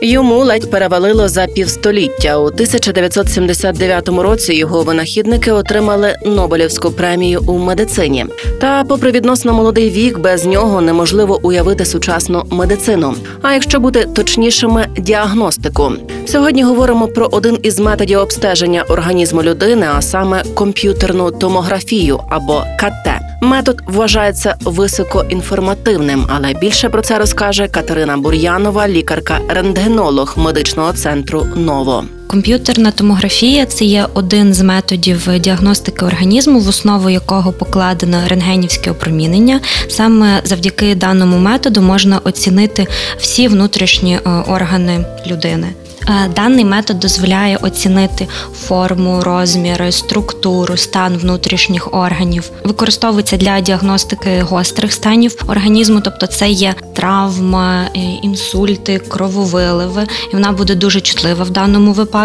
Йому ледь перевалило за півстоліття. У 1979 році його винахідники отримали Нобелівську премію у медицині. Та, попри відносно молодий вік, без нього неможливо уявити сучасну медицину. А якщо бути точнішими, діагностику. Сьогодні говоримо про один із методів обстеження організму людини, а саме комп'ютерну томографію або КТ. Метод вважається високоінформативним, але більше про це розкаже Катерина Бур'янова, лікарка-рентгенолог медичного центру Ново. Комп'ютерна томографія це є один з методів діагностики організму, в основу якого покладено рентгенівське опромінення. Саме завдяки даному методу можна оцінити всі внутрішні е, органи людини. Е, Даний метод дозволяє оцінити форму, розміри, структуру, стан внутрішніх органів. Використовується для діагностики гострих станів організму, тобто це є травма, е, інсульти, крововиливи, і вона буде дуже чутлива в даному випадку.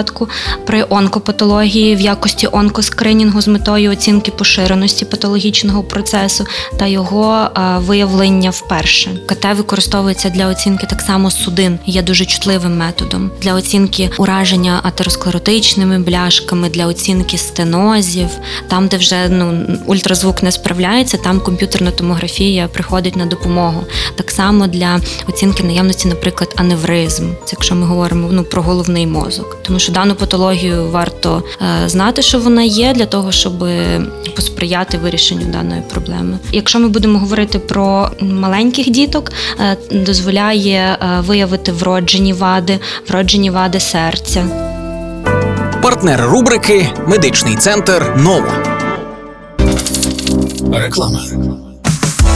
При онкопатології в якості онкоскринінгу з метою оцінки поширеності патологічного процесу та його е, виявлення вперше. КТ використовується для оцінки так само судин, є дуже чутливим методом для оцінки ураження атеросклеротичними бляшками, для оцінки стенозів, там, де вже ну ультразвук не справляється, там комп'ютерна томографія приходить на допомогу. Так само для оцінки наявності, наприклад, аневризм, це якщо ми говоримо ну про головний мозок, тому що дану патологію варто е, знати, що вона є, для того, щоб посприяти вирішенню даної проблеми. Якщо ми будемо говорити про маленьких діток, е, дозволяє е, виявити вроджені вади, вроджені вади серця. Партнер рубрики Медичний центр Ново. Реклама.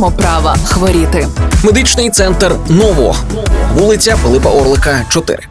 маємо права хворіти. Медичний центр Ново, вулиця Пилипа Орлика, 4.